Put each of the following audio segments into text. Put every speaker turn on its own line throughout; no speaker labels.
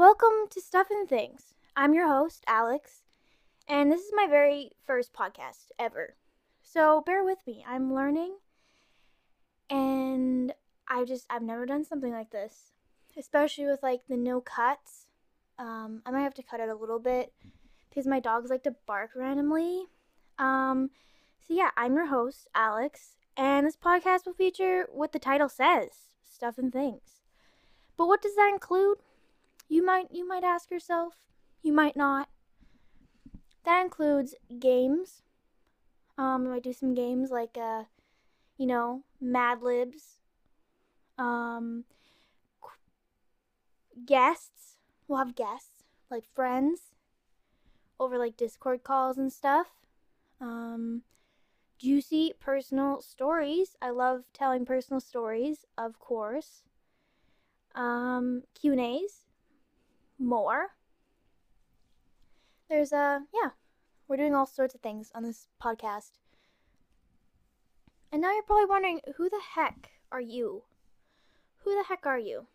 Welcome to Stuff and Things. I'm your host, Alex, and this is my very first podcast ever. So bear with me. I'm learning, and I just, I've never done something like this, especially with like the no cuts. Um, I might have to cut it a little bit because my dogs like to bark randomly. Um, so yeah, I'm your host, Alex, and this podcast will feature what the title says stuff and things. But what does that include? You might you might ask yourself. You might not. That includes games. Um, I might do some games like uh, you know, Mad Libs. Um, guests. We'll have guests like friends over like Discord calls and stuff. Um, juicy personal stories. I love telling personal stories, of course. Um, Q and A's more. There's a, yeah, we're doing all sorts of things on this podcast. And now you're probably wondering, who the heck are you? Who the heck are you?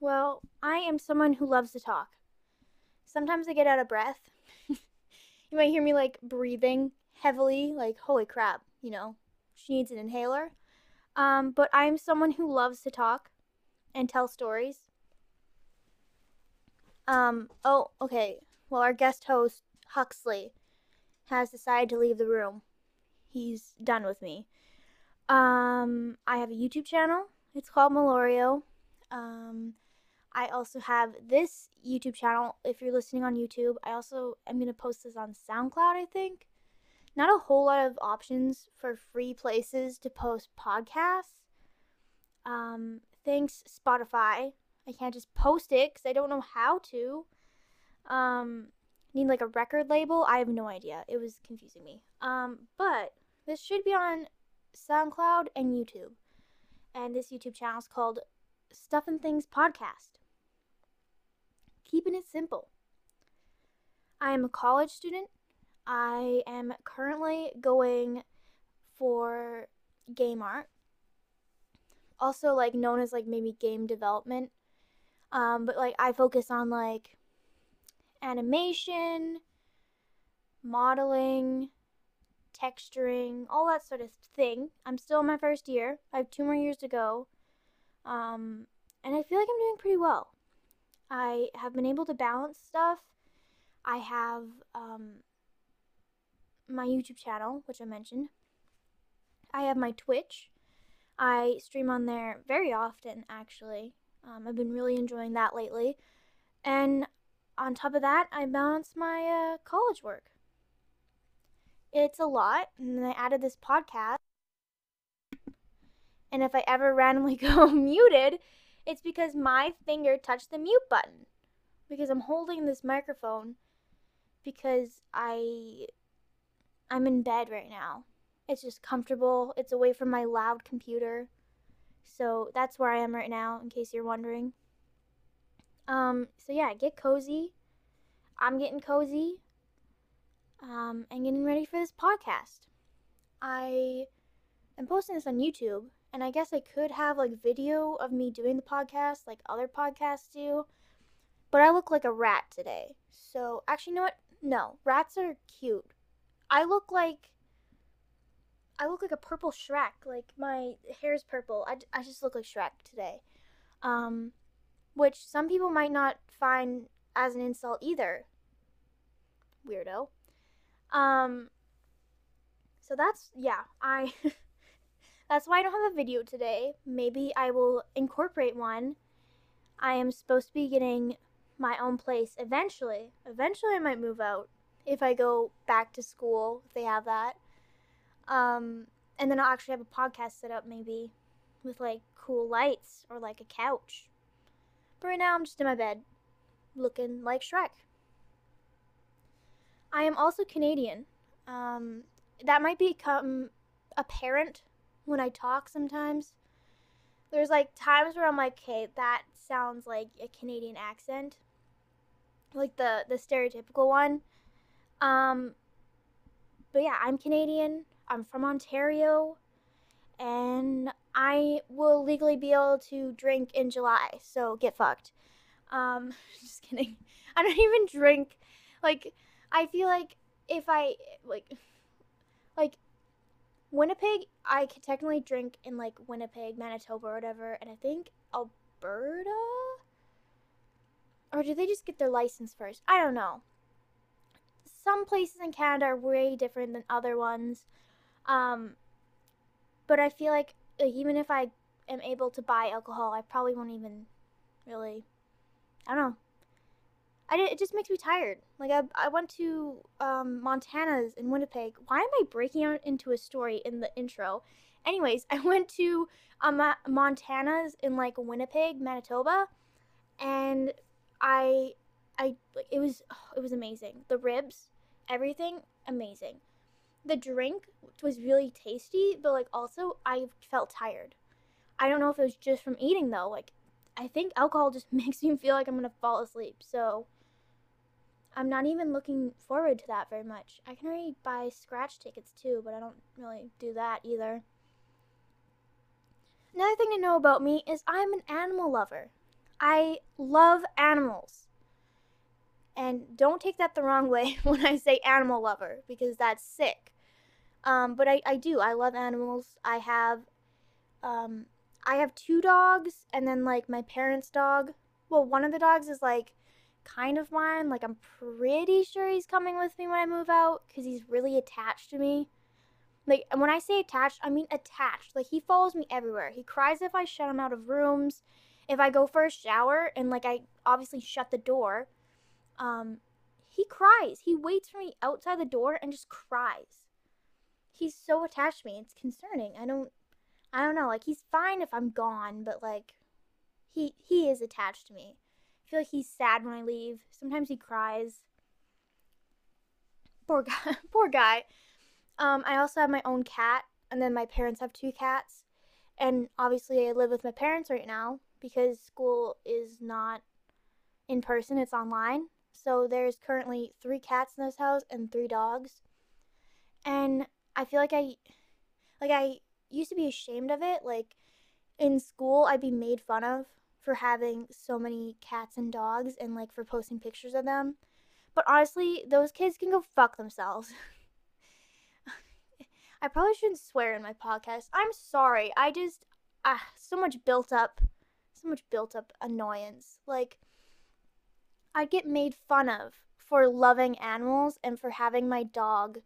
Well, I am someone who loves to talk. Sometimes I get out of breath. you might hear me like breathing heavily, like, holy crap, you know, she needs an inhaler. Um, but I'm someone who loves to talk and tell stories. Um, oh, okay. Well, our guest host, Huxley, has decided to leave the room. He's done with me. Um, I have a YouTube channel. It's called Melorio. Um, I also have this YouTube channel. If you're listening on YouTube, I also am going to post this on SoundCloud, I think. Not a whole lot of options for free places to post podcasts. Um, thanks, Spotify. I can't just post it because I don't know how to. Um, need like a record label. I have no idea. It was confusing me. Um, but this should be on SoundCloud and YouTube. And this YouTube channel is called Stuff and Things Podcast. Keeping it simple. I am a college student. I am currently going for game art. Also like known as like maybe game development um, but like I focus on like animation, modeling, texturing, all that sort of thing. I'm still in my first year. I have two more years to go. Um, and I feel like I'm doing pretty well. I have been able to balance stuff. I have um, my YouTube channel, which I mentioned. I have my Twitch. I stream on there very often, actually. Um, I've been really enjoying that lately. And on top of that, I balance my uh, college work. It's a lot, and then I added this podcast. And if I ever randomly go muted, it's because my finger touched the mute button. Because I'm holding this microphone because I I'm in bed right now. It's just comfortable. It's away from my loud computer. So that's where I am right now, in case you're wondering. Um, so yeah, get cozy. I'm getting cozy. Um, and getting ready for this podcast. I am posting this on YouTube, and I guess I could have like video of me doing the podcast, like other podcasts do. But I look like a rat today. So actually, you know what? No, rats are cute. I look like I look like a purple Shrek. Like my hair's purple. I, I just look like Shrek today. Um, which some people might not find as an insult either. Weirdo. Um, so that's yeah. I that's why I don't have a video today. Maybe I will incorporate one. I am supposed to be getting my own place eventually. Eventually, I might move out if I go back to school if they have that. Um, and then I'll actually have a podcast set up maybe with like cool lights or like a couch. But right now I'm just in my bed looking like Shrek. I am also Canadian. Um, that might become apparent when I talk sometimes. There's like times where I'm like, okay, that sounds like a Canadian accent. Like the the stereotypical one. Um, but yeah, I'm Canadian. I'm from Ontario and I will legally be able to drink in July, so get fucked. Um, just kidding. I don't even drink. Like, I feel like if I like, like Winnipeg, I could technically drink in like Winnipeg, Manitoba, or whatever, and I think Alberta, or do they just get their license first? I don't know. Some places in Canada are way different than other ones, um, but I feel like, even if I am able to buy alcohol, I probably won't even really. I don't know. I it just makes me tired. Like I, I went to um, Montana's in Winnipeg. Why am I breaking out into a story in the intro? Anyways, I went to um, Montana's in like Winnipeg, Manitoba, and I, I it was oh, it was amazing. The ribs, everything amazing. The drink was really tasty, but like also I felt tired. I don't know if it was just from eating though. Like I think alcohol just makes me feel like I'm gonna fall asleep. So I'm not even looking forward to that very much. I can already buy scratch tickets too, but I don't really do that either. Another thing to know about me is I'm an animal lover. I love animals. And don't take that the wrong way when I say animal lover, because that's sick. Um, but I, I do. I love animals. I have um, I have two dogs, and then like my parents' dog. Well, one of the dogs is like kind of mine. Like, I'm pretty sure he's coming with me when I move out because he's really attached to me. Like, and when I say attached, I mean attached. Like, he follows me everywhere. He cries if I shut him out of rooms. If I go for a shower and, like, I obviously shut the door, um, he cries. He waits for me outside the door and just cries. He's so attached to me. It's concerning. I don't, I don't know. Like, he's fine if I'm gone, but, like, he, he is attached to me I feel like he's sad when I leave. Sometimes he cries. Poor guy. Poor guy. Um, I also have my own cat, and then my parents have two cats. And obviously, I live with my parents right now because school is not in person, it's online. So there's currently three cats in this house and three dogs. And I feel like I like I used to be ashamed of it. Like in school I'd be made fun of for having so many cats and dogs and like for posting pictures of them. But honestly, those kids can go fuck themselves. I probably shouldn't swear in my podcast. I'm sorry. I just ah so much built up so much built up annoyance. Like I'd get made fun of for loving animals and for having my dog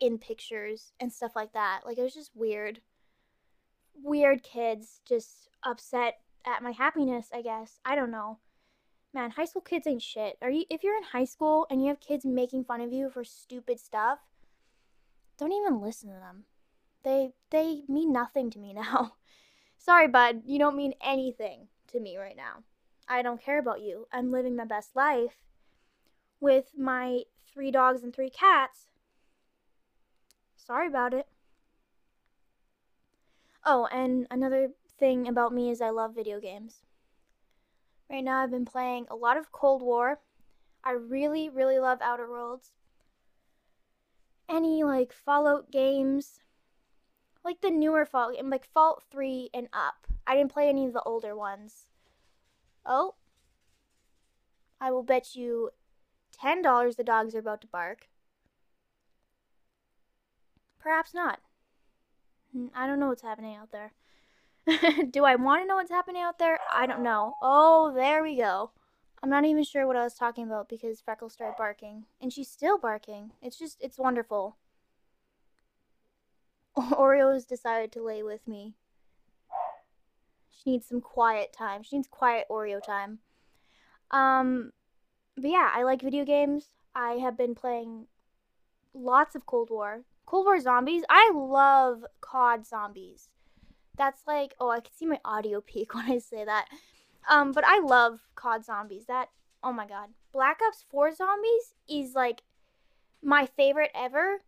in pictures and stuff like that. Like it was just weird. Weird kids just upset at my happiness, I guess. I don't know. Man, high school kids ain't shit. Are you if you're in high school and you have kids making fun of you for stupid stuff, don't even listen to them. They they mean nothing to me now. Sorry, bud, you don't mean anything to me right now. I don't care about you. I'm living my best life with my three dogs and three cats. Sorry about it. Oh, and another thing about me is I love video games. Right now, I've been playing a lot of Cold War. I really, really love Outer Worlds. Any like Fallout games, like the newer Fallout, like Fallout 3 and up. I didn't play any of the older ones. Oh, I will bet you $10 the dogs are about to bark. Perhaps not. Hmm, I don't know what's happening out there. Do I want to know what's happening out there? I don't know. Oh, there we go. I'm not even sure what I was talking about because Freckles started barking. And she's still barking. It's just, it's wonderful. Oreo has decided to lay with me. She needs some quiet time. She needs quiet Oreo time. Um, but yeah, I like video games. I have been playing lots of Cold War. Cold War Zombies. I love COD Zombies. That's like, oh, I can see my audio peak when I say that. Um, but I love COD Zombies. That, oh my god. Black Ops 4 Zombies is like my favorite ever.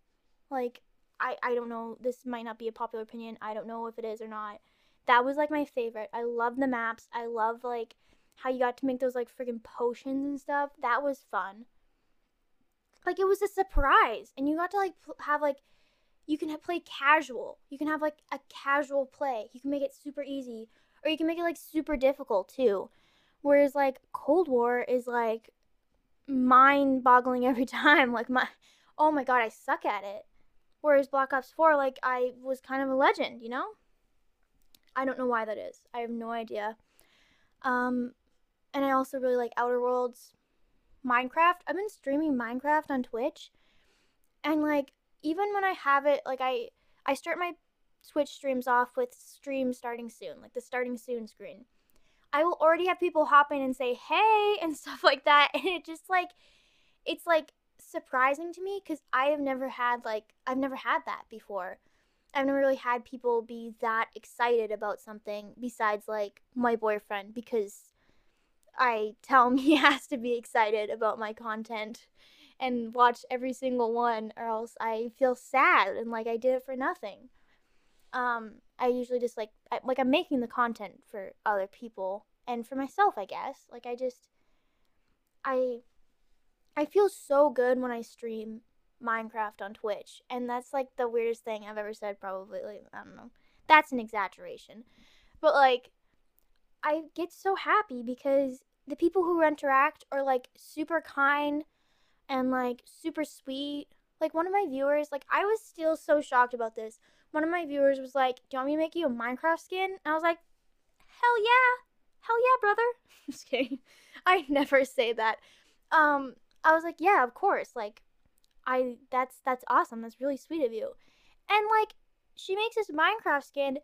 Like, I, I don't know, this might not be a popular opinion. I don't know if it is or not. That was like my favorite. I love the maps. I love like how you got to make those like freaking potions and stuff. That was fun. Like it was a surprise, and you got to like have like you can play casual. You can have like a casual play. You can make it super easy, or you can make it like super difficult too, Whereas like Cold War is like mind boggling every time. Like my oh my god, I suck at it. Whereas Black Ops 4, like I was kind of a legend, you know? I don't know why that is. I have no idea. Um and I also really like Outer Worlds, Minecraft. I've been streaming Minecraft on Twitch. And like even when I have it, like I I start my Twitch streams off with stream starting soon, like the starting soon screen. I will already have people hop in and say, hey, and stuff like that. And it just like, it's like surprising to me because I have never had, like, I've never had that before. I've never really had people be that excited about something besides, like, my boyfriend because I tell him he has to be excited about my content and watch every single one or else I feel sad and like I did it for nothing. Um, I usually just like I, like I'm making the content for other people and for myself, I guess. Like I just I I feel so good when I stream Minecraft on Twitch, and that's like the weirdest thing I've ever said probably like I don't know. That's an exaggeration. But like I get so happy because the people who interact are like super kind and like super sweet. Like one of my viewers, like I was still so shocked about this one of my viewers was like, "Do you want me to make you a Minecraft skin?" And I was like, "Hell yeah, hell yeah, brother." Just kidding. I never say that. Um, I was like, "Yeah, of course." Like, I that's that's awesome. That's really sweet of you. And like, she makes this Minecraft skin,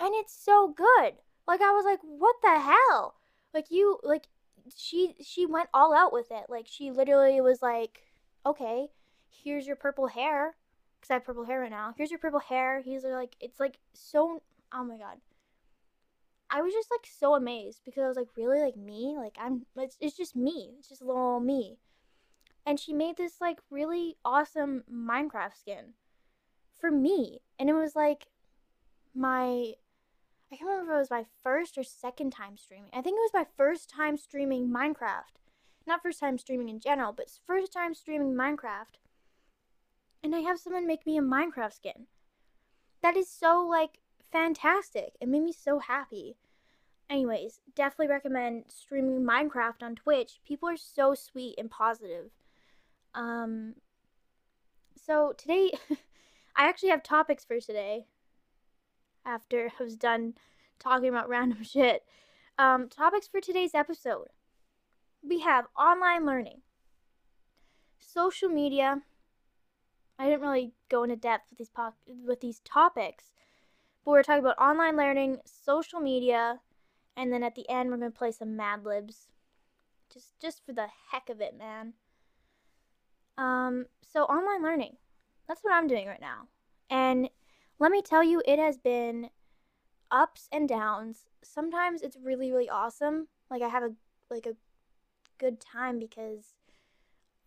and it's so good. Like, I was like, "What the hell?" Like you like she she went all out with it. Like she literally was like, "Okay, here's your purple hair because I have purple hair right now. Here's your purple hair. He's like, it's like so. Oh my god. I was just like so amazed because I was like, really, like me? Like I'm. It's it's just me. It's just little me. And she made this like really awesome Minecraft skin for me, and it was like my. I can't remember if it was my first or second time streaming. I think it was my first time streaming Minecraft. Not first time streaming in general, but first time streaming Minecraft and I have someone make me a Minecraft skin. That is so like fantastic. It made me so happy. Anyways, definitely recommend streaming Minecraft on Twitch. People are so sweet and positive. Um so today I actually have topics for today. After I was done talking about random shit. Um topics for today's episode. We have online learning, social media, I didn't really go into depth with these po- with these topics, but we're talking about online learning, social media, and then at the end we're gonna play some Mad Libs, just just for the heck of it, man. Um, so online learning, that's what I'm doing right now, and let me tell you, it has been ups and downs. Sometimes it's really really awesome, like I have a like a good time because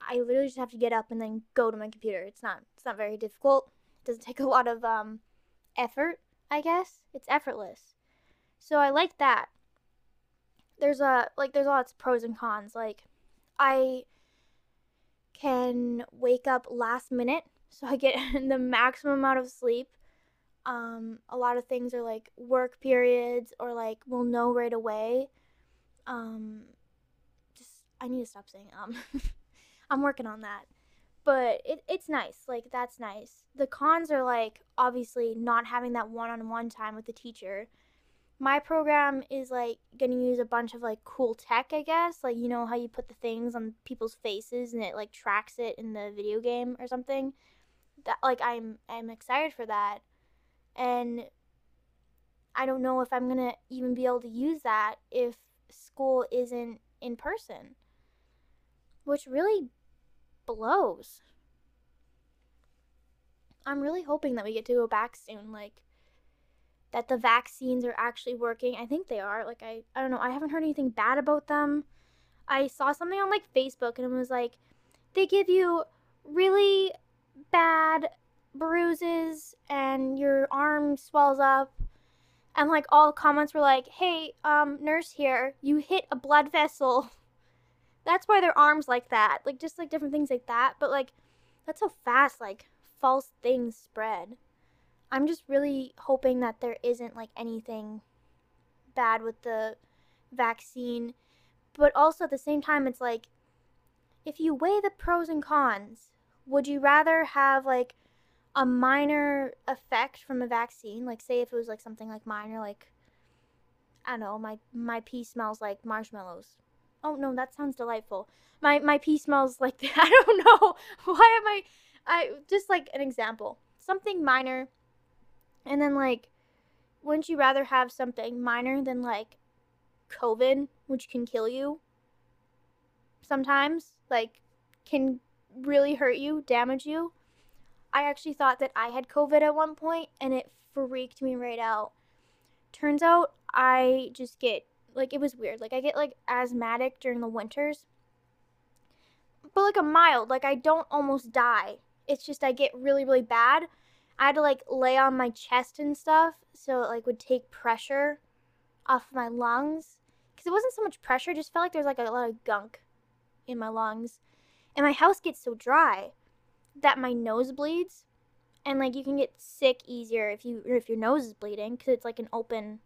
I literally just have to get up and then go to my computer. It's not it's not very difficult. It doesn't take a lot of um effort, I guess. It's effortless. So I like that. There's a like there's lots of pros and cons. Like I can wake up last minute so I get the maximum amount of sleep. Um, a lot of things are like work periods or like we'll know right away. Um, just I need to stop saying um. I'm working on that. But it, it's nice. Like, that's nice. The cons are like, obviously, not having that one on one time with the teacher. My program is like going to use a bunch of like cool tech, I guess. Like, you know how you put the things on people's faces and it like tracks it in the video game or something? That, like, I'm, I'm excited for that. And I don't know if I'm going to even be able to use that if school isn't in person. Which really blows. I'm really hoping that we get to go back soon, like that the vaccines are actually working. I think they are. Like I I don't know, I haven't heard anything bad about them. I saw something on like Facebook and it was like they give you really bad bruises and your arm swells up and like all comments were like, "Hey, um nurse here, you hit a blood vessel." that's why their arms like that. Like just like different things like that. But like that's how fast like false things spread. I'm just really hoping that there isn't like anything bad with the vaccine. but also at the same time, it's like, if you weigh the pros and cons, would you rather have like a minor effect from a vaccine? Like, say if it was like something like minor, like, I don't know, my, my pee smells like marshmallows. Oh no, that sounds delightful. My, my pee smells like, I don't know. Why am I, I, just like an example. Something minor. And then like, wouldn't you rather have something minor than like COVID, which can kill you sometimes? Like, can really hurt you, damage you. I actually thought that I had COVID at one point and it freaked me right out. Turns out I just get like it was weird. Like I get like asthmatic during the winters. But like a mild, like I don't almost die. It's just I get really really bad. I had to like lay on my chest and stuff so it like would take pressure off my lungs. Cuz it wasn't so much pressure, just felt like there's like a lot of gunk in my lungs. And my house gets so dry that my nose bleeds. And like you can get sick easier if you if your nose is bleeding because it's like an open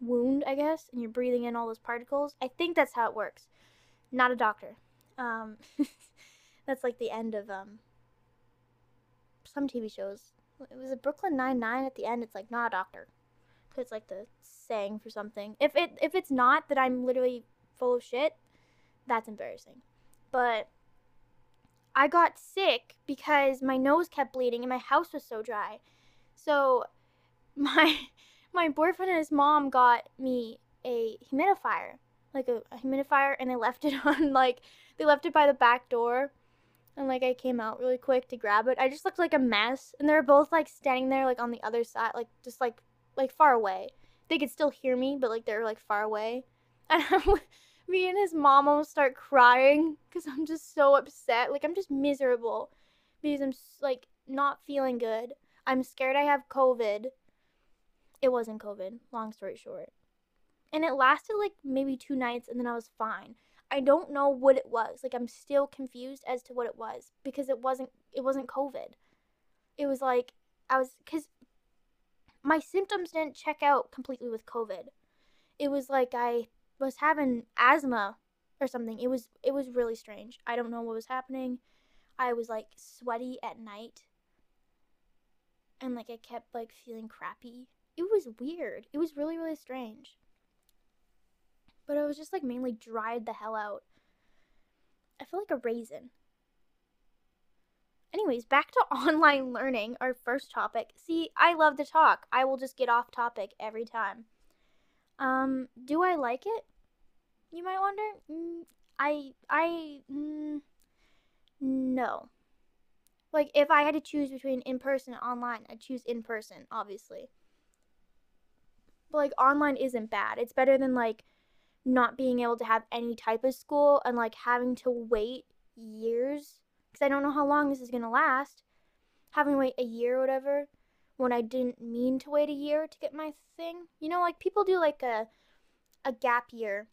wound i guess and you're breathing in all those particles. I think that's how it works. Not a doctor. Um that's like the end of um some tv shows it was a brooklyn nine nine at the end it's like not a doctor it's like the saying for something if it if it's not that i'm literally full of shit that's embarrassing but I got sick because my nose kept bleeding and my house was so dry. So my my boyfriend and his mom got me a humidifier, like a, a humidifier, and they left it on like they left it by the back door. And like I came out really quick to grab it. I just looked like a mess. And they were both like standing there like on the other side, like just like like far away. They could still hear me, but like they're like far away. And I'm me and his mom almost start crying because I'm just so upset. Like, I'm just miserable because I'm like not feeling good. I'm scared I have COVID. It wasn't COVID, long story short. And it lasted like maybe two nights and then I was fine. I don't know what it was. Like I'm still confused as to what it was because it wasn't it wasn't COVID. It was like I was cuz my symptoms didn't check out completely with COVID. It was like I was having asthma or something. It was it was really strange. I don't know what was happening. I was like sweaty at night. And like I kept like feeling crappy. It was weird. It was really really strange. But I was just like mainly dried the hell out. I feel like a raisin. Anyways, back to online learning, our first topic. See, I love to talk. I will just get off topic every time. Um, do I like it? You might wonder. Mm, I I mm, no. Like if I had to choose between in person and online, I'd choose in person, obviously. But like online isn't bad. It's better than like not being able to have any type of school and like having to wait years because I don't know how long this is going to last. Having to wait a year or whatever when I didn't mean to wait a year to get my thing. You know, like people do like a a gap year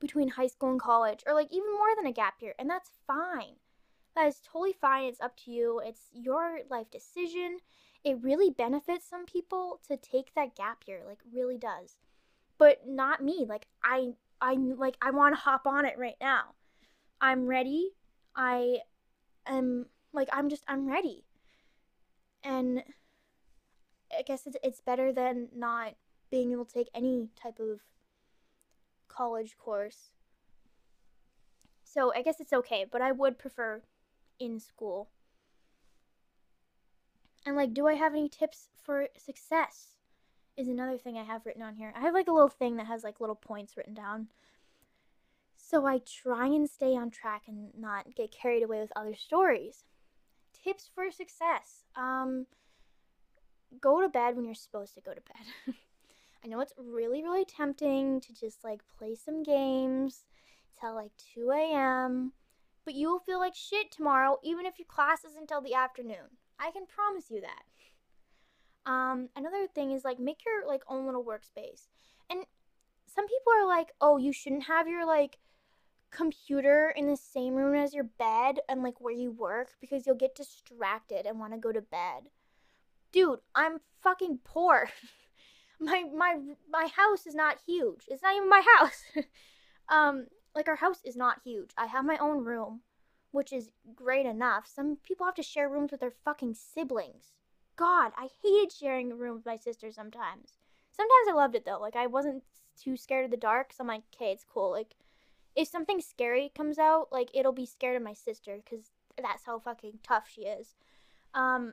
between high school and college, or like even more than a gap year, and that's fine. That is totally fine. It's up to you. It's your life decision. It really benefits some people to take that gap year, like really does. But not me. Like I I like I want to hop on it right now. I'm ready. I am like I'm just I'm ready. And I guess it's it's better than not being able to take any type of college course. So I guess it's okay, but I would prefer in school. And like, do I have any tips for success? Is another thing I have written on here. I have like a little thing that has like little points written down. So I try and stay on track and not get carried away with other stories. Tips for success. Um, go to bed when you're supposed to go to bed. I know it's really, really tempting to just like play some games till like 2 a.m., but you will feel like shit tomorrow, even if your class is until the afternoon. I can promise you that. Um, another thing is like make your like own little workspace. And some people are like, oh, you shouldn't have your like computer in the same room as your bed and like where you work because you'll get distracted and want to go to bed. Dude, I'm fucking poor. my my my house is not huge. It's not even my house. Um, like our house is not huge. I have my own room, which is great enough. Some people have to share rooms with their fucking siblings. God, I hated sharing a room with my sister sometimes. Sometimes I loved it though. Like I wasn't too scared of the dark, so I'm like, okay, it's cool. Like if something scary comes out, like it'll be scared of my sister because that's how fucking tough she is. Um,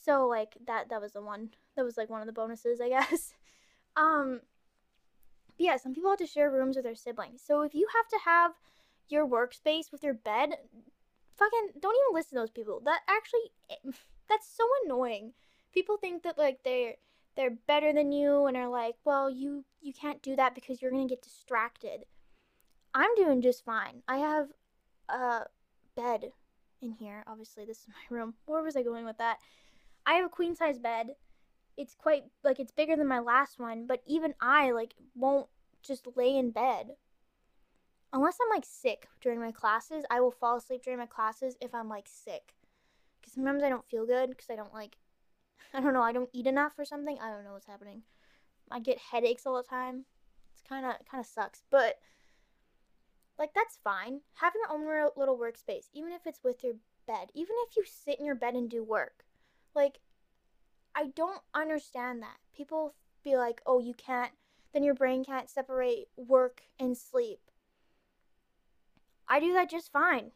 so like that that was the one that was like one of the bonuses, I guess. um, but yeah, some people have to share rooms with their siblings. So if you have to have your workspace with your bed, fucking don't even listen to those people. That actually that's so annoying. People think that like they're they're better than you and are like, "Well, you you can't do that because you're to get distracted." I'm doing just fine. I have a bed in here. Obviously, this is my room. Where was I going with that? I have a queen size bed. It's quite like it's bigger than my last one, but even I like won't just lay in bed. Unless I'm like sick during my classes, I will fall asleep during my classes if I'm like sick. Cuz sometimes I don't feel good cuz I don't like I don't know, I don't eat enough or something. I don't know what's happening. I get headaches all the time. It's kind of kind of sucks, but like that's fine. Have your own little workspace, even if it's with your bed. Even if you sit in your bed and do work. Like I don't understand that. People be like, "Oh, you can't then your brain can't separate work and sleep." I do that just fine.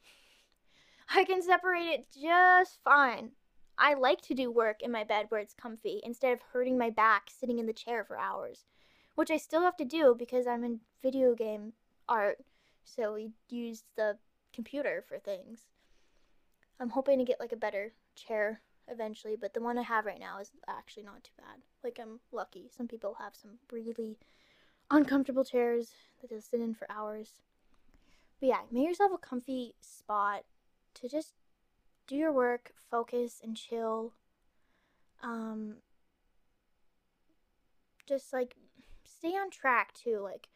I can separate it just fine. I like to do work in my bed where it's comfy instead of hurting my back sitting in the chair for hours, which I still have to do because I'm in video game art so we use the computer for things. I'm hoping to get like a better chair eventually, but the one I have right now is actually not too bad. Like I'm lucky. Some people have some really uncomfortable chairs that they'll sit in for hours. But yeah, make yourself a comfy spot to just do your work, focus and chill. Um just like stay on track too. Like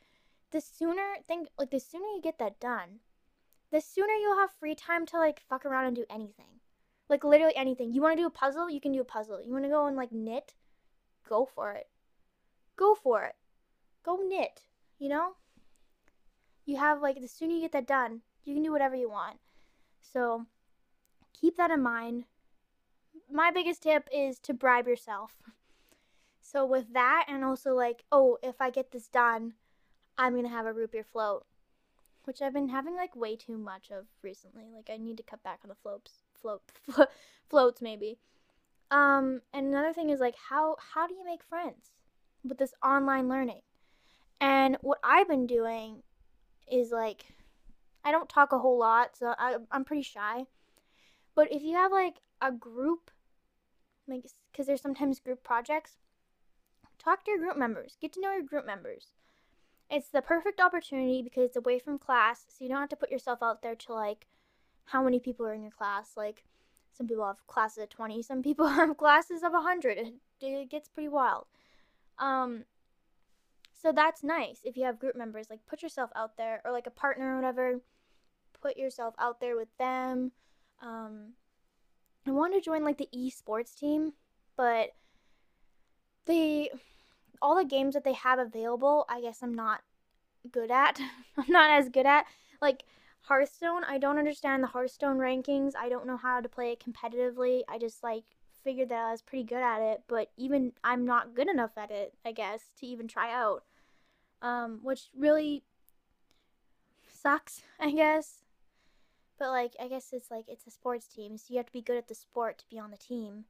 the sooner think like the sooner you get that done, the sooner you'll have free time to like fuck around and do anything. Like literally anything. You want to do a puzzle, you can do a puzzle. You want to go and like knit, go for it. Go for it. Go knit, you know? You have like the sooner you get that done, you can do whatever you want. So, keep that in mind. My biggest tip is to bribe yourself. So with that and also like, oh, if I get this done, I'm gonna have a root beer float, which I've been having like way too much of recently. Like I need to cut back on the floats, float, floats maybe. Um, and another thing is like how how do you make friends with this online learning? And what I've been doing is like I don't talk a whole lot, so I, I'm pretty shy. But if you have like a group, like because there's sometimes group projects, talk to your group members, get to know your group members. It's the perfect opportunity because it's away from class, so you don't have to put yourself out there to like how many people are in your class. Like some people have classes of 20, some people have classes of 100. It, it gets pretty wild. Um so that's nice if you have group members like put yourself out there or like a partner or whatever put yourself out there with them um i want to join like the esports team but they all the games that they have available, I guess I'm not good at. I'm not as good at. Like Hearthstone, I don't understand the Hearthstone rankings. I don't know how to play it competitively. I just like figured that I was pretty good at it, but even I'm not good enough at it, I guess, to even try out. Um, which really sucks, I guess. But like, I guess it's like it's a sports team, so you have to be good at the sport to be on the team.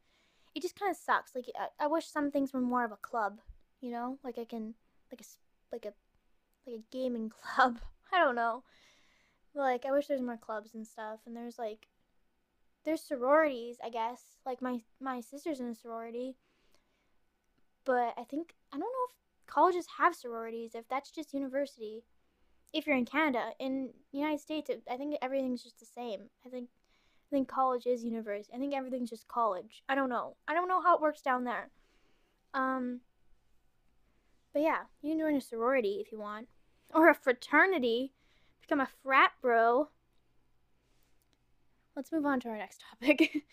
It just kind of sucks. Like, I, I wish some things were more of a club you know like i can like a like a like a gaming club i don't know like i wish there's more clubs and stuff and there's like there's sororities i guess like my my sister's in a sorority but i think i don't know if colleges have sororities if that's just university if you're in canada in united states it, i think everything's just the same i think i think college is university i think everything's just college i don't know i don't know how it works down there um but yeah, you can join a sorority if you want. Or a fraternity. Become a frat bro. Let's move on to our next topic.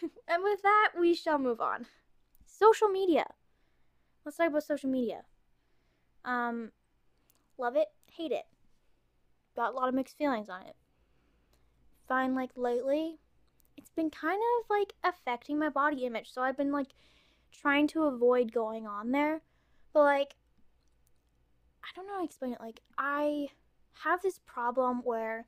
and with that, we shall move on. Social media. Let's talk about social media. Um, love it, hate it. got a lot of mixed feelings on it. Find like lately, it's been kind of like affecting my body image. So I've been like trying to avoid going on there. But like, I don't know how to explain it. Like, I have this problem where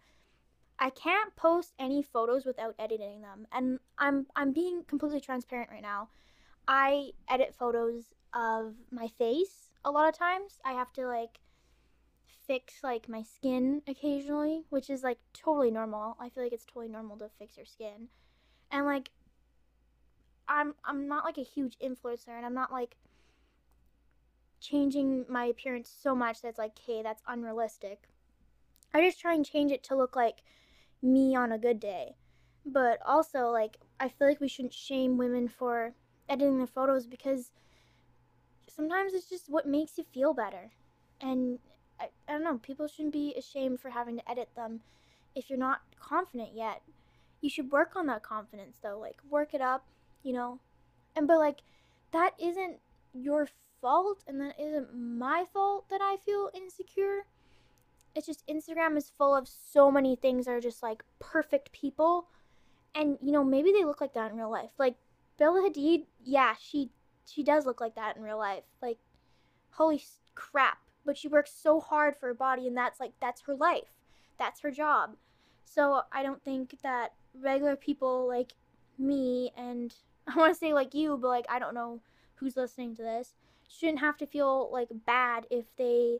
I can't post any photos without editing them. And I'm I'm being completely transparent right now. I edit photos of my face a lot of times. I have to like fix like my skin occasionally, which is like totally normal. I feel like it's totally normal to fix your skin. And like I'm I'm not like a huge influencer and I'm not like changing my appearance so much that's like, hey, that's unrealistic. I just try and change it to look like me on a good day. But also like I feel like we shouldn't shame women for editing their photos because sometimes it's just what makes you feel better. And I, I don't know, people shouldn't be ashamed for having to edit them if you're not confident yet. You should work on that confidence though, like work it up, you know. And but like that isn't your fault and that isn't my fault that I feel insecure. It's just Instagram is full of so many things that are just like perfect people. And you know, maybe they look like that in real life. Like Bella Hadid, yeah, she she does look like that in real life. Like holy crap but she works so hard for her body and that's like that's her life that's her job so i don't think that regular people like me and i want to say like you but like i don't know who's listening to this shouldn't have to feel like bad if they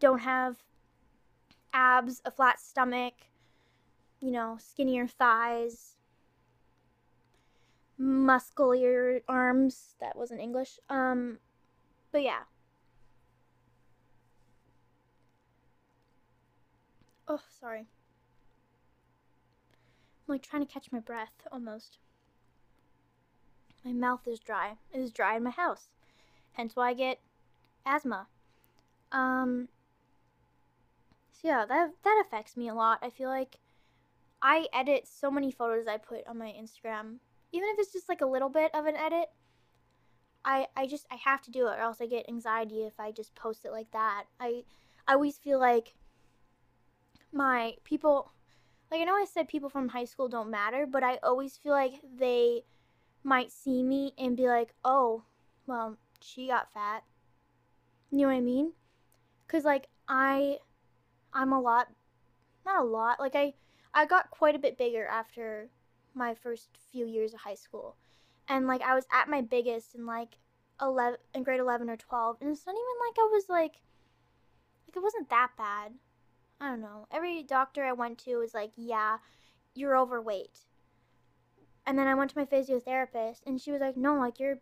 don't have abs a flat stomach you know skinnier thighs muscular arms that wasn't english um but yeah Oh, sorry. I'm like trying to catch my breath almost. My mouth is dry. It is dry in my house. Hence why I get asthma. Um so yeah, that that affects me a lot. I feel like I edit so many photos I put on my Instagram. Even if it's just like a little bit of an edit, I I just I have to do it or else I get anxiety if I just post it like that. I I always feel like my people like I know I said people from high school don't matter, but I always feel like they might see me and be like, "Oh, well, she got fat." You know what I mean? Cuz like I I'm a lot not a lot. Like I I got quite a bit bigger after my first few years of high school. And like I was at my biggest in like 11 in grade 11 or 12, and it's not even like I was like like it wasn't that bad. I don't know. Every doctor I went to was like, yeah, you're overweight. And then I went to my physiotherapist, and she was like, no, like you're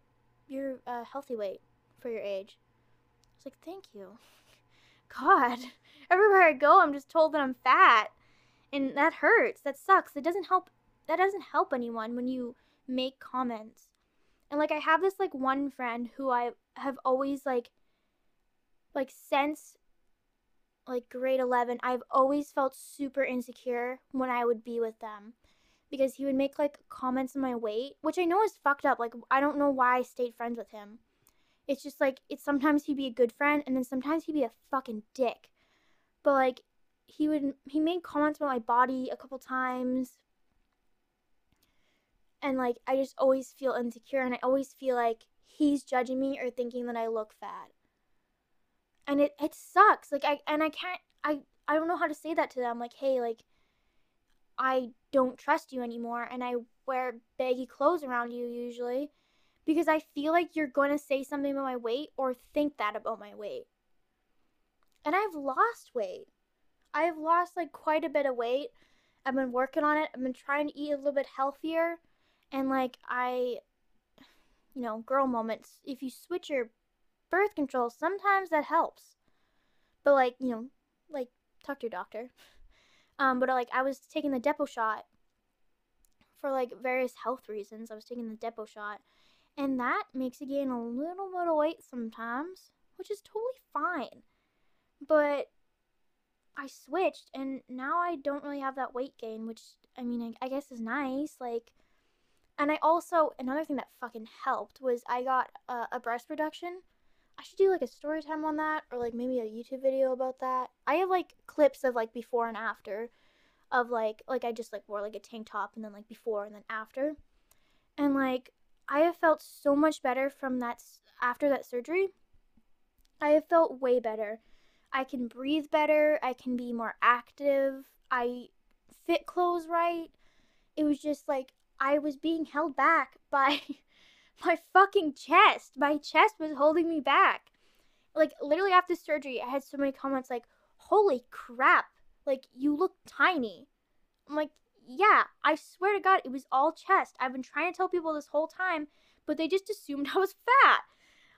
you're a healthy weight for your age. I was like, thank you. God, everywhere I go, I'm just told that I'm fat, and that hurts. That sucks. It doesn't help. That doesn't help anyone when you make comments. And like I have this like one friend who I have always like like since like grade 11, I've always felt super insecure when I would be with them because he would make like comments on my weight, which I know is fucked up. Like I don't know why I stayed friends with him. It's just like it's sometimes he'd be a good friend and then sometimes he'd be a fucking dick. But like he would he made comments about my body a couple times. And like I just always feel insecure and I always feel like he's judging me or thinking that I look fat. And it it sucks like i and i can't i i don't know how to say that to them like hey like i don't trust you anymore and i wear baggy clothes around you usually because i feel like you're going to say something about my weight or think that about my weight. And i've lost weight. I've lost like quite a bit of weight. I've been working on it. I've been trying to eat a little bit healthier and like i you know girl moments if you switch your birth control, sometimes that helps. But like, you know, like talk to your doctor. Um, but like I was taking the Depo shot for like various health reasons. I was taking the Depo shot, and that makes you gain a little bit of weight sometimes, which is totally fine. But I switched, and now I don't really have that weight gain, which I mean, I, I guess is nice. Like, and I also another thing that fucking helped was I got a breast reduction I should do like a story time on that or like maybe a YouTube video about that. I have like clips of like before and after of like like I just like wore like a tank top and then like before and then after. And like I have felt so much better from that after that surgery. I have felt way better. I can breathe better, I can be more active. I fit clothes right. It was just like I was being held back by my fucking chest. My chest was holding me back. Like literally after surgery, I had so many comments like, "Holy crap! Like you look tiny." I'm like, "Yeah, I swear to God, it was all chest. I've been trying to tell people this whole time, but they just assumed I was fat.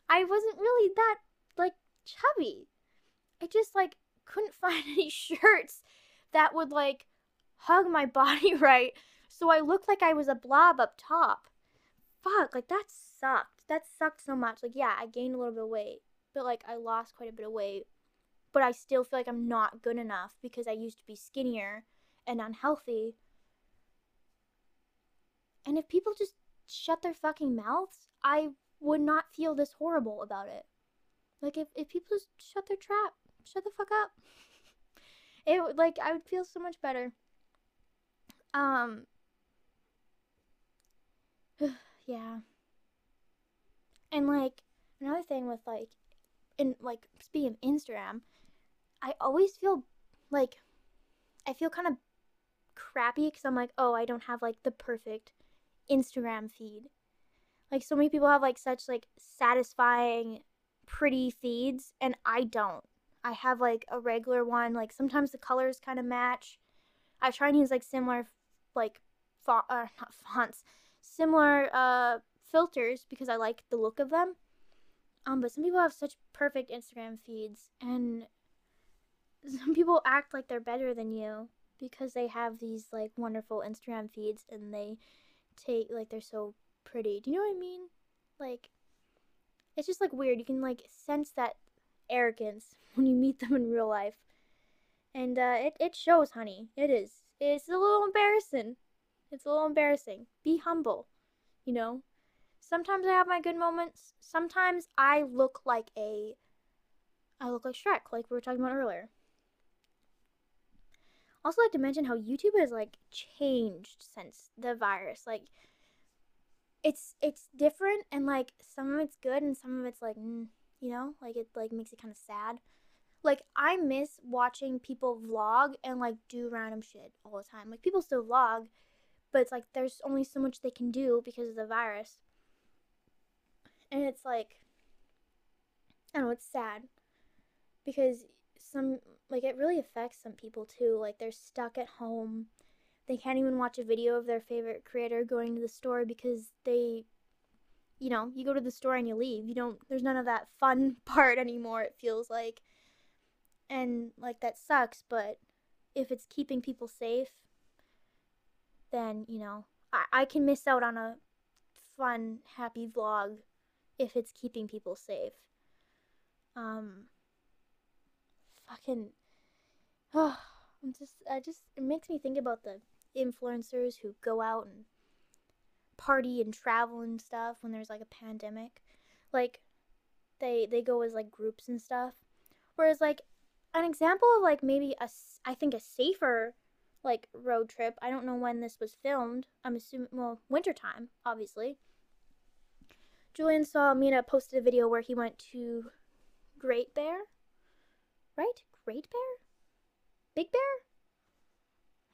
I wasn't really that like chubby. I just like couldn't find any shirts that would like hug my body right, so I looked like I was a blob up top." fuck, like that sucked. That sucked so much. Like, yeah, I gained a little bit of weight, but like I lost quite a bit of weight. But I still feel like I'm not good enough because I used to be skinnier and unhealthy. And if people just shut their fucking mouths, I would not feel this horrible about it. Like if, if people just shut their trap, shut the fuck up. it would like I would feel so much better. Um yeah. And like another thing with like in like speaking of Instagram, I always feel like I feel kind of crappy because I'm like, oh, I don't have like the perfect Instagram feed. Like so many people have like such like satisfying, pretty feeds, and I don't. I have like a regular one. Like sometimes the colors kind of match. I try and use like similar, like font, uh, not fonts, similar uh, filters because I like the look of them. Um, but some people have such perfect Instagram feeds, and some people act like they're better than you because they have these like wonderful Instagram feeds and they take like they're so pretty. Do you know what I mean? Like, it's just like weird. You can like sense that arrogance when you meet them in real life, and uh, it it shows, honey. It is. It's a little embarrassing. It's a little embarrassing. Be humble, you know? Sometimes I have my good moments. Sometimes I look like a. I look like Shrek, like we were talking about earlier. Also, like to mention how YouTube has like changed since the virus. Like, it's it's different, and like some of it's good, and some of it's like, you know, like it like makes it kind of sad. Like I miss watching people vlog and like do random shit all the time. Like people still vlog, but it's like there's only so much they can do because of the virus. And it's like I don't know, it's sad because some like it really affects some people too. Like they're stuck at home. They can't even watch a video of their favorite creator going to the store because they you know, you go to the store and you leave. You don't there's none of that fun part anymore, it feels like. And like that sucks, but if it's keeping people safe then, you know, I, I can miss out on a fun, happy vlog if it's keeping people safe. Um, fucking, oh, I'm just, I just, it makes me think about the influencers who go out and party and travel and stuff when there's like a pandemic. Like, they, they go as like groups and stuff. Whereas, like, an example of like maybe a, I think a safer like road trip. I don't know when this was filmed. I'm assuming well, wintertime, obviously. Julien Solomita posted a video where he went to Great Bear. Right? Great Bear? Big Bear?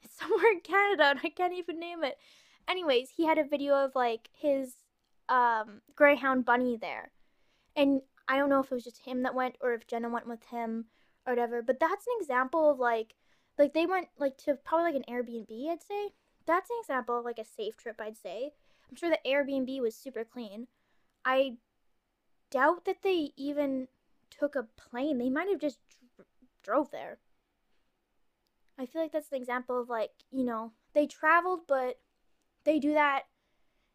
It's somewhere in Canada and I can't even name it. Anyways, he had a video of like his um greyhound bunny there. And I don't know if it was just him that went or if Jenna went with him or whatever, but that's an example of like like they went like to probably like an Airbnb, I'd say. That's an example of like a safe trip, I'd say. I'm sure the Airbnb was super clean. I doubt that they even took a plane. They might have just dr- drove there. I feel like that's an example of like, you know, they traveled, but they do that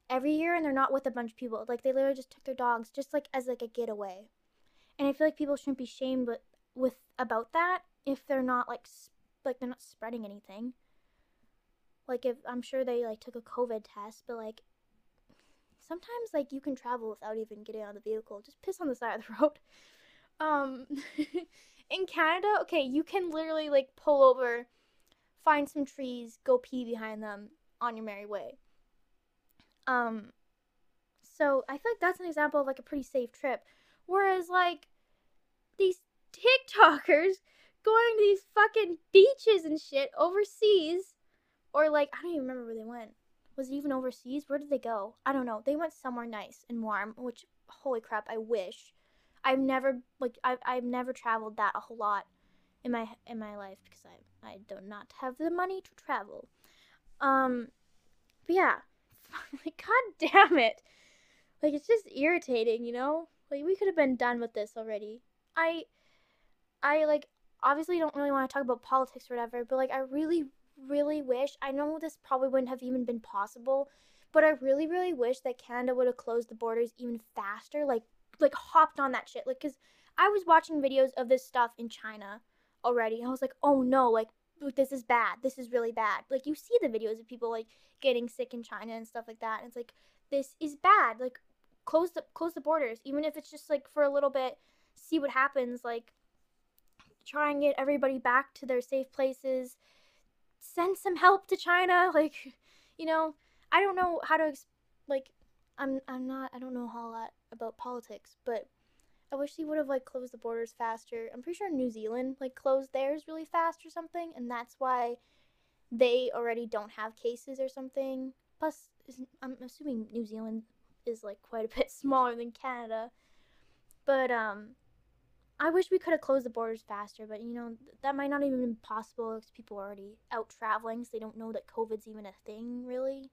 every year and they're not with a bunch of people. Like they literally just took their dogs just like as like a getaway. And I feel like people shouldn't be shamed with, with about that if they're not like like they're not spreading anything. Like if I'm sure they like took a COVID test, but like sometimes like you can travel without even getting on the vehicle. Just piss on the side of the road. Um, in Canada, okay, you can literally like pull over, find some trees, go pee behind them on your merry way. Um, so I feel like that's an example of like a pretty safe trip. Whereas like these TikTokers going to these fucking beaches and shit overseas, or like I don't even remember where they went. Was it even overseas? Where did they go? I don't know. They went somewhere nice and warm, which holy crap, I wish. I've never like I've I've never traveled that a whole lot in my in my life because I I do not have the money to travel. Um, but yeah, like god damn it, like it's just irritating, you know. Like we could have been done with this already. I I like obviously don't really want to talk about politics or whatever, but like I really really wish I know this probably wouldn't have even been possible, but I really really wish that Canada would have closed the borders even faster, like like hopped on that shit. Like cuz I was watching videos of this stuff in China already and I was like, "Oh no, like this is bad. This is really bad." Like you see the videos of people like getting sick in China and stuff like that. And it's like this is bad. Like close the close the borders even if it's just like for a little bit, see what happens like try and get everybody back to their safe places. Send some help to China, like, you know, I don't know how to like I'm I'm not I don't know a whole lot about politics, but I wish they would have like closed the borders faster. I'm pretty sure New Zealand like closed theirs really fast or something, and that's why they already don't have cases or something. Plus, I'm assuming New Zealand is like quite a bit smaller than Canada. But um I wish we could have closed the borders faster, but you know, that might not even be possible because people are already out traveling, so they don't know that COVID's even a thing, really.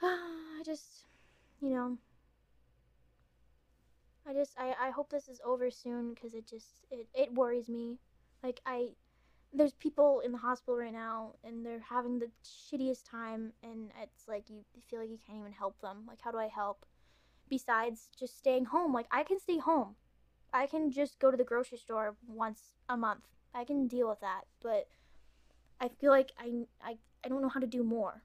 I just, you know, I just, I, I hope this is over soon because it just, it, it worries me. Like, I, there's people in the hospital right now and they're having the shittiest time, and it's like you feel like you can't even help them. Like, how do I help? Besides just staying home, like, I can stay home I can just go to the grocery store once a month. I can deal with that, but I feel like I I, I don't know how to do more.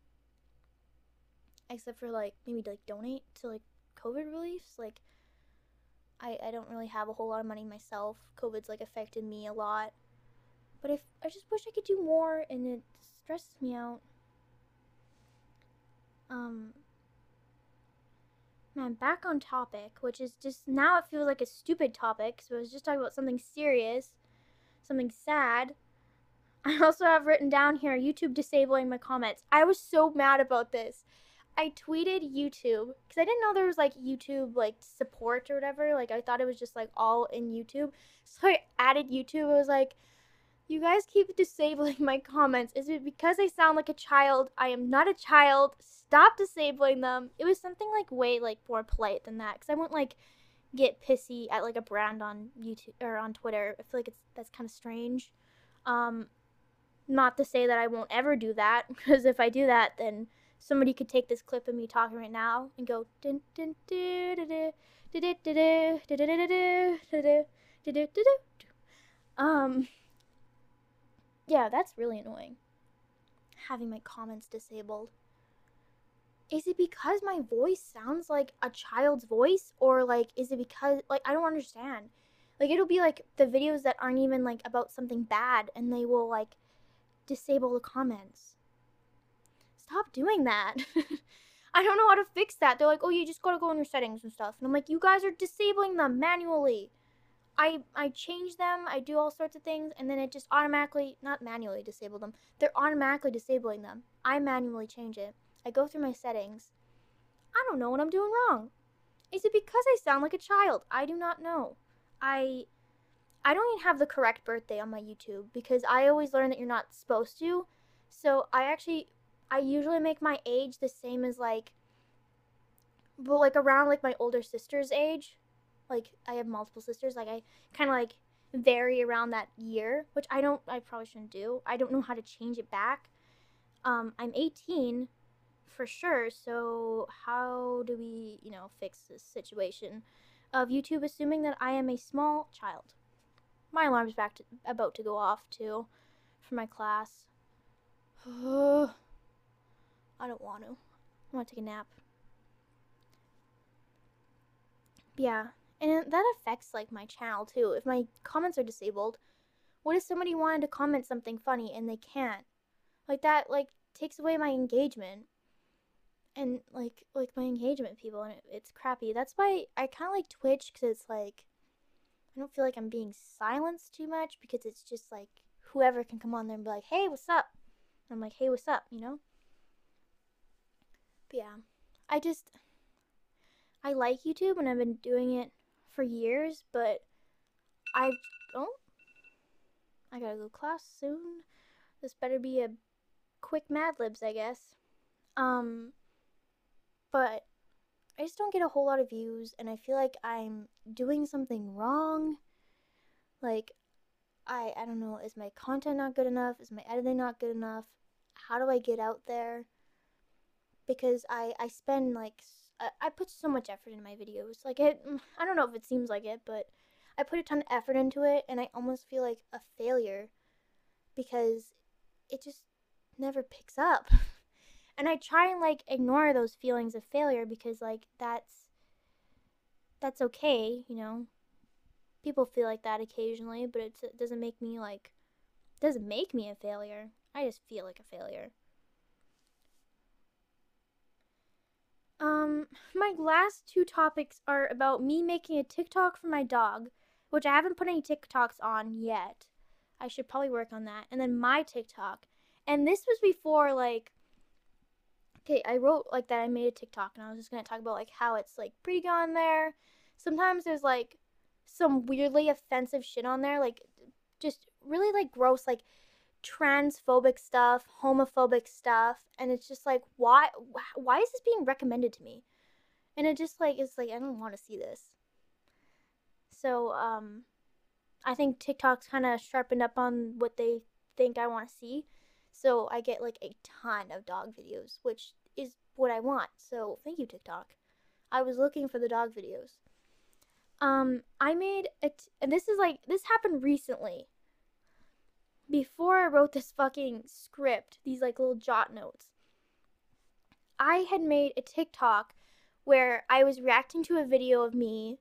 Except for like maybe like donate to like COVID reliefs. Like I I don't really have a whole lot of money myself. COVID's like affected me a lot. But if I just wish I could do more and it stresses me out. Um Man, back on topic, which is just now it feels like a stupid topic. So I was just talking about something serious, something sad. I also have written down here YouTube disabling my comments. I was so mad about this. I tweeted YouTube because I didn't know there was like YouTube like support or whatever. Like I thought it was just like all in YouTube. So I added YouTube. It was like you guys keep disabling my comments. Is it because I sound like a child? I am not a child. Stop disabling them. It was something like way like more polite than that cuz I won't like get pissy at like a brand on YouTube or on Twitter. I feel like it's that's kind of strange. Um not to say that I won't ever do that because if I do that then somebody could take this clip of me talking right now and go um yeah, that's really annoying. Having my comments disabled. Is it because my voice sounds like a child's voice? Or, like, is it because, like, I don't understand. Like, it'll be like the videos that aren't even, like, about something bad and they will, like, disable the comments. Stop doing that. I don't know how to fix that. They're like, oh, you just gotta go in your settings and stuff. And I'm like, you guys are disabling them manually. I I change them, I do all sorts of things, and then it just automatically not manually disable them. They're automatically disabling them. I manually change it. I go through my settings. I don't know what I'm doing wrong. Is it because I sound like a child? I do not know. I I don't even have the correct birthday on my YouTube because I always learn that you're not supposed to. So I actually I usually make my age the same as like but like around like my older sister's age like I have multiple sisters. Like I kind of like vary around that year, which I don't. I probably shouldn't do. I don't know how to change it back. Um, I'm 18 for sure. So how do we, you know, fix this situation of YouTube assuming that I am a small child? My alarm's back to, about to go off too for my class. I don't want to. I want to take a nap. Yeah. And that affects like my channel too. If my comments are disabled, what if somebody wanted to comment something funny and they can't? Like that like takes away my engagement. And like like my engagement people and it, it's crappy. That's why I kind of like Twitch cuz it's like I don't feel like I'm being silenced too much because it's just like whoever can come on there and be like, "Hey, what's up?" I'm like, "Hey, what's up?" you know? But yeah. I just I like YouTube and I've been doing it for years, but I don't. I gotta go class soon. This better be a quick Mad Libs, I guess. Um, but I just don't get a whole lot of views, and I feel like I'm doing something wrong. Like, I I don't know. Is my content not good enough? Is my editing not good enough? How do I get out there? Because I I spend like I put so much effort in my videos. Like it, mm, I don't know if it seems like it, but I put a ton of effort into it, and I almost feel like a failure because it just never picks up. and I try and like ignore those feelings of failure because like that's that's okay, you know. People feel like that occasionally, but it doesn't make me like doesn't make me a failure. I just feel like a failure. Um, my last two topics are about me making a TikTok for my dog, which I haven't put any TikToks on yet. I should probably work on that. And then my TikTok. And this was before like okay, I wrote like that I made a TikTok and I was just going to talk about like how it's like pretty on there. Sometimes there's like some weirdly offensive shit on there, like just really like gross like transphobic stuff, homophobic stuff, and it's just like why why is this being recommended to me? And it just like it's like I don't want to see this. So um I think TikTok's kind of sharpened up on what they think I want to see. So I get like a ton of dog videos, which is what I want. So thank you TikTok. I was looking for the dog videos. Um I made it and this is like this happened recently before I wrote this fucking script, these like little jot notes, I had made a TikTok where I was reacting to a video of me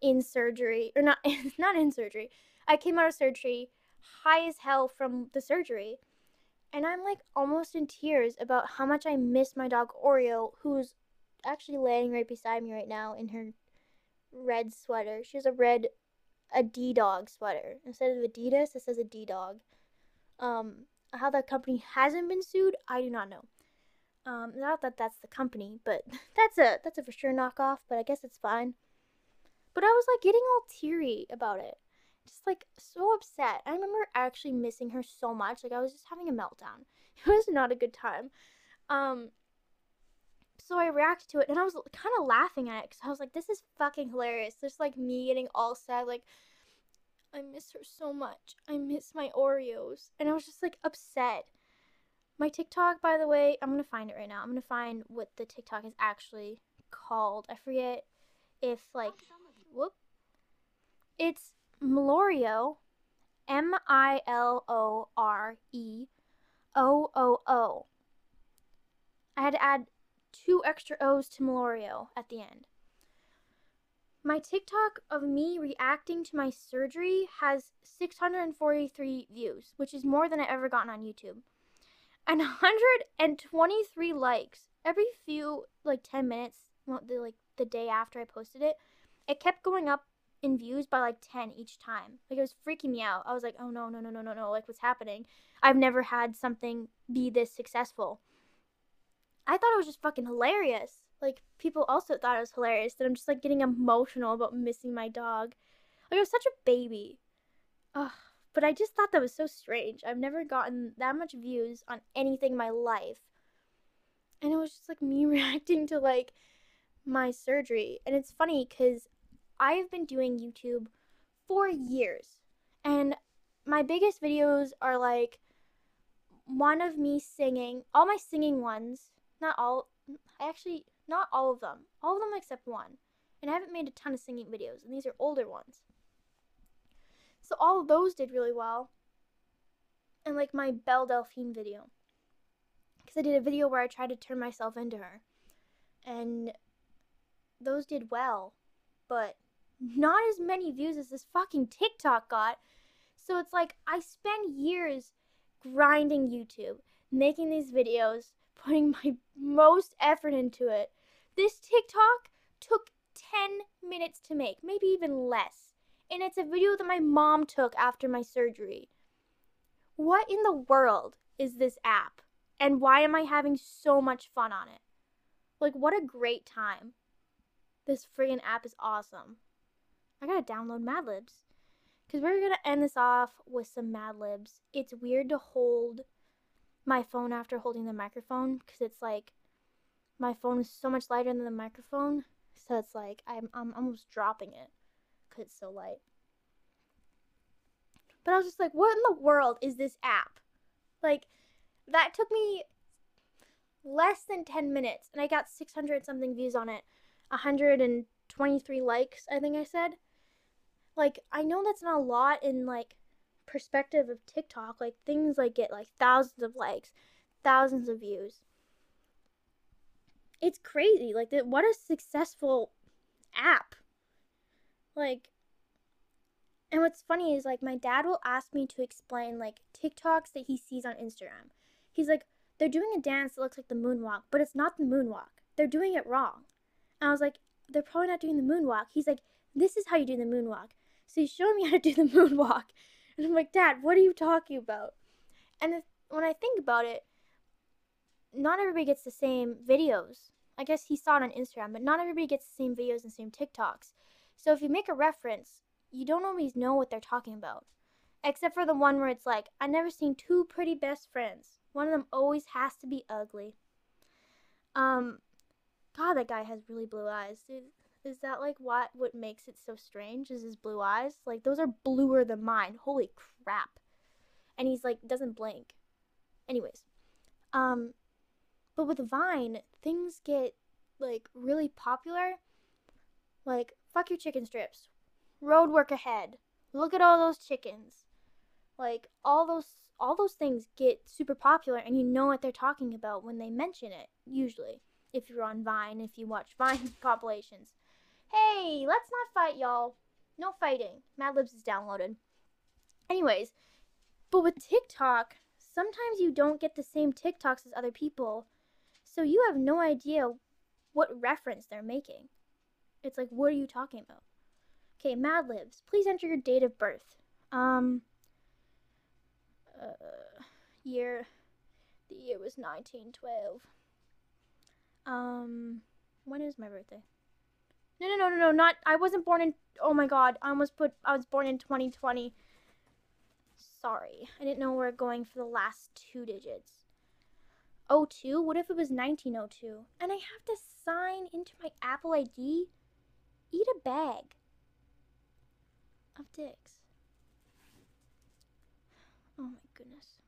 in surgery, or not, not in surgery. I came out of surgery high as hell from the surgery. And I'm like almost in tears about how much I miss my dog Oreo, who's actually laying right beside me right now in her red sweater. She has a red a D dog sweater. Instead of Adidas, it says a D dog. Um, how that company hasn't been sued, I do not know. Um, not that that's the company, but that's a that's a for sure knockoff. But I guess it's fine. But I was like getting all teary about it, just like so upset. I remember actually missing her so much. Like I was just having a meltdown. It was not a good time. Um, so I reacted to it and I was kind of laughing at it because I was like, this is fucking hilarious. Just like me getting all sad, like I miss her so much. I miss my Oreos. And I was just like upset. My TikTok, by the way, I'm going to find it right now. I'm going to find what the TikTok is actually called. I forget if, like, whoop. It's Miloreo, M I L O R E O O O. I had to add two extra O's to Miloreo at the end. My TikTok of me reacting to my surgery has 643 views, which is more than I ever gotten on YouTube. And 123 likes. Every few like 10 minutes, well, the, like the day after I posted it, it kept going up in views by like 10 each time. Like it was freaking me out. I was like, "Oh no, no, no, no, no, no. Like what's happening?" I've never had something be this successful. I thought it was just fucking hilarious like people also thought it was hilarious that I'm just like getting emotional about missing my dog. Like I was such a baby. Ugh. But I just thought that was so strange. I've never gotten that much views on anything in my life. And it was just like me reacting to like my surgery. And it's funny because I've been doing YouTube for years. And my biggest videos are like one of me singing, all my singing ones, not all, I actually, not all of them. All of them except one. And I haven't made a ton of singing videos, and these are older ones. So all of those did really well. And like my Belle Delphine video. Because I did a video where I tried to turn myself into her. And those did well. but not as many views as this fucking TikTok got. So it's like I spend years grinding YouTube, making these videos, putting my most effort into it. This TikTok took 10 minutes to make, maybe even less. And it's a video that my mom took after my surgery. What in the world is this app? And why am I having so much fun on it? Like, what a great time. This friggin' app is awesome. I gotta download Mad Libs. Because we're gonna end this off with some Mad Libs. It's weird to hold my phone after holding the microphone because it's like my phone is so much lighter than the microphone. So it's like I'm, I'm almost dropping it because it's so light. But I was just like, what in the world is this app? Like, that took me less than 10 minutes and I got 600 something views on it. 123 likes, I think I said. Like, I know that's not a lot in like perspective of TikTok. Like, things like get like thousands of likes, thousands of views. It's crazy. Like, what a successful app. Like, and what's funny is like my dad will ask me to explain like TikToks that he sees on Instagram. He's like, they're doing a dance that looks like the moonwalk, but it's not the moonwalk. They're doing it wrong. And I was like, they're probably not doing the moonwalk. He's like, this is how you do the moonwalk. So he's showing me how to do the moonwalk. And I'm like, Dad, what are you talking about? And if, when I think about it, not everybody gets the same videos. I guess he saw it on Instagram, but not everybody gets the same videos and same TikToks. So if you make a reference, you don't always know what they're talking about. Except for the one where it's like, I never seen two pretty best friends. One of them always has to be ugly. Um, God, that guy has really blue eyes. Is, is that like what what makes it so strange? Is his blue eyes? Like those are bluer than mine. Holy crap! And he's like doesn't blink. Anyways, um, but with Vine, things get like really popular. Like fuck your chicken strips road work ahead. Look at all those chickens. Like all those all those things get super popular and you know what they're talking about when they mention it, usually. If you're on Vine, if you watch Vine compilations. Hey, let's not fight, y'all. No fighting. Mad Libs is downloaded. Anyways, but with TikTok, sometimes you don't get the same TikToks as other people. So you have no idea what reference they're making. It's like, what are you talking about? Okay, Mad Libs. Please enter your date of birth. Um, uh, year. The year was 1912. Um, when is my birthday? No, no, no, no, no, not. I wasn't born in. Oh my god, I almost put. I was born in 2020. Sorry, I didn't know we are going for the last two digits. 02? What if it was 1902? And I have to sign into my Apple ID? Eat a bag of dicks. Oh my goodness.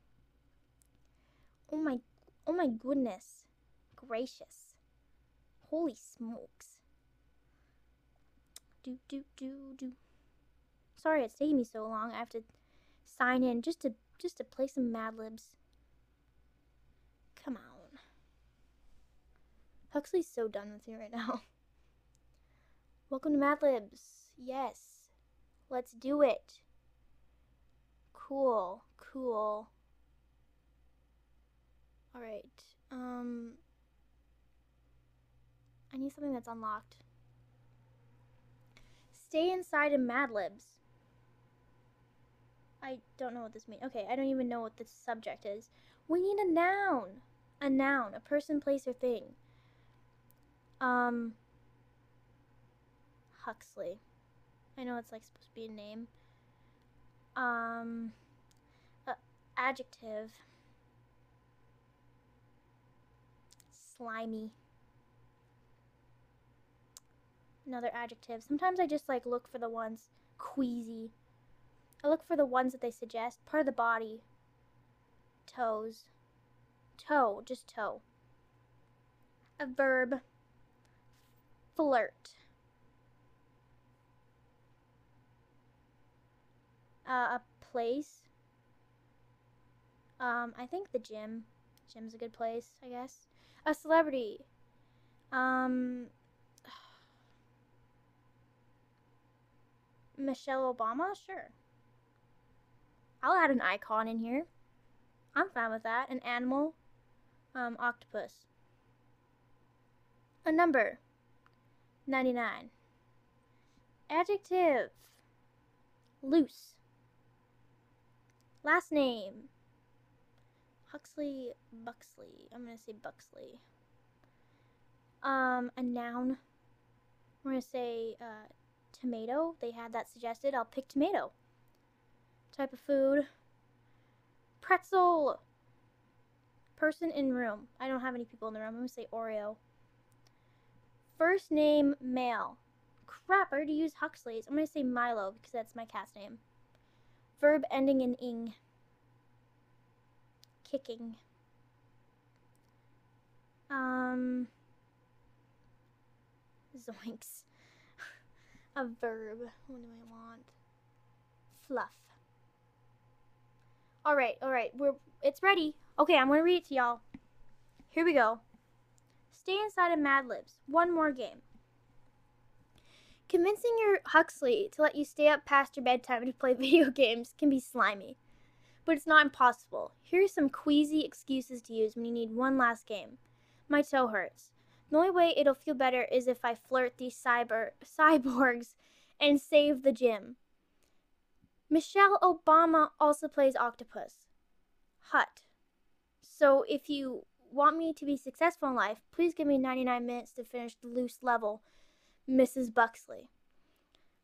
Oh my oh my goodness. Gracious. Holy smokes. Do do do do. Sorry it's taking me so long. I have to sign in just to just to play some Mad Libs. Come on. Huxley's so done with me right now. Welcome to Mad Libs. Yes. Let's do it. Cool, cool. Alright, um... I need something that's unlocked. Stay inside in Mad Libs. I don't know what this means. Okay, I don't even know what the subject is. We need a noun. A noun. A person, place, or thing. Um... Huxley. I know it's like supposed to be a name. Um, uh, adjective. Slimy. Another adjective. Sometimes I just like look for the ones queasy. I look for the ones that they suggest. Part of the body. Toes. Toe, just toe. A verb. Flirt. uh, a place. Um, I think the gym. Gym's a good place, I guess. A celebrity. Um, Michelle Obama? Sure. I'll add an icon in here. I'm fine with that. An animal. Um, octopus. A number. 99. Adjective. Loose. Last name. Huxley Buxley. I'm gonna say Buxley. Um, a noun. We're gonna say uh, tomato. They had that suggested. I'll pick tomato. Type of food. Pretzel. Person in room. I don't have any people in the room. I'm gonna say Oreo. First name male. Crap, I already used Huxley's. I'm gonna say Milo because that's my cat's name. Verb ending in ing. Kicking. Um. Zoinks. A verb. What do I want? Fluff. All right, all right. We're it's ready. Okay, I'm gonna read it to y'all. Here we go. Stay inside of Mad Libs. One more game. Convincing your Huxley to let you stay up past your bedtime to play video games can be slimy, but it's not impossible. Here are some queasy excuses to use when you need one last game. My toe hurts. The only way it'll feel better is if I flirt these cyber cyborgs and save the gym. Michelle Obama also plays octopus. Hut. So if you want me to be successful in life, please give me 99 minutes to finish the loose level, Mrs. Buxley.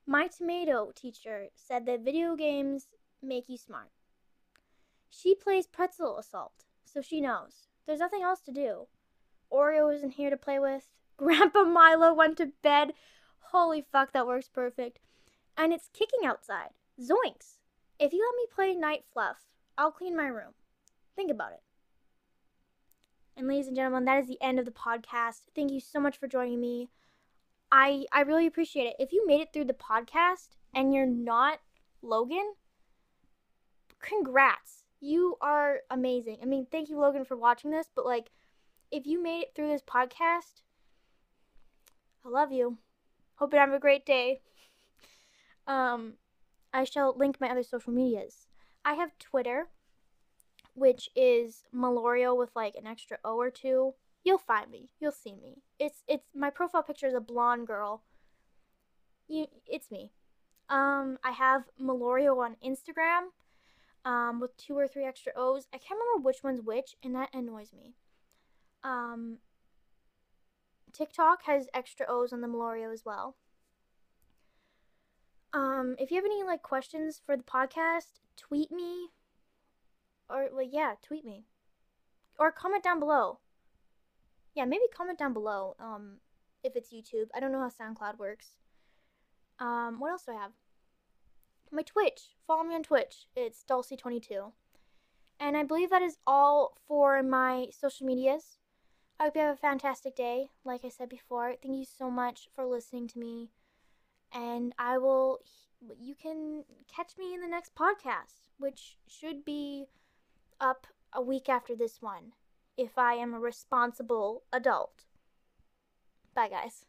My tomato teacher said that video games make you smart. She plays pretzel assault, so she knows. There's nothing else to do. Oreo isn't here to play with. Grandpa Milo went to bed. Holy fuck, that works perfect. And it's kicking outside. Zoinks! If you let me play Night Fluff, I'll clean my room. Think about it. And ladies and gentlemen, that is the end of the podcast. Thank you so much for joining me. I I really appreciate it. If you made it through the podcast and you're not Logan, congrats. You are amazing. I mean, thank you Logan for watching this, but like if you made it through this podcast, I love you. Hope you have a great day. Um I shall link my other social medias. I have Twitter, which is Miloreo with like an extra O or two. You'll find me. You'll see me. It's it's my profile picture is a blonde girl. You it's me. Um I have Miloreo on Instagram um with two or three extra O's. I can't remember which one's which and that annoys me. Um TikTok has extra O's on the Miloreo as well. Um, if you have any like questions for the podcast, tweet me. Or like yeah, tweet me. Or comment down below. Yeah, maybe comment down below. Um, if it's YouTube. I don't know how SoundCloud works. Um, what else do I have? My Twitch. Follow me on Twitch. It's Dulcie22. And I believe that is all for my social medias. I hope you have a fantastic day. Like I said before, thank you so much for listening to me and I will you can catch me in the next podcast, which should be up a week after this one if I am a responsible adult. Bye guys.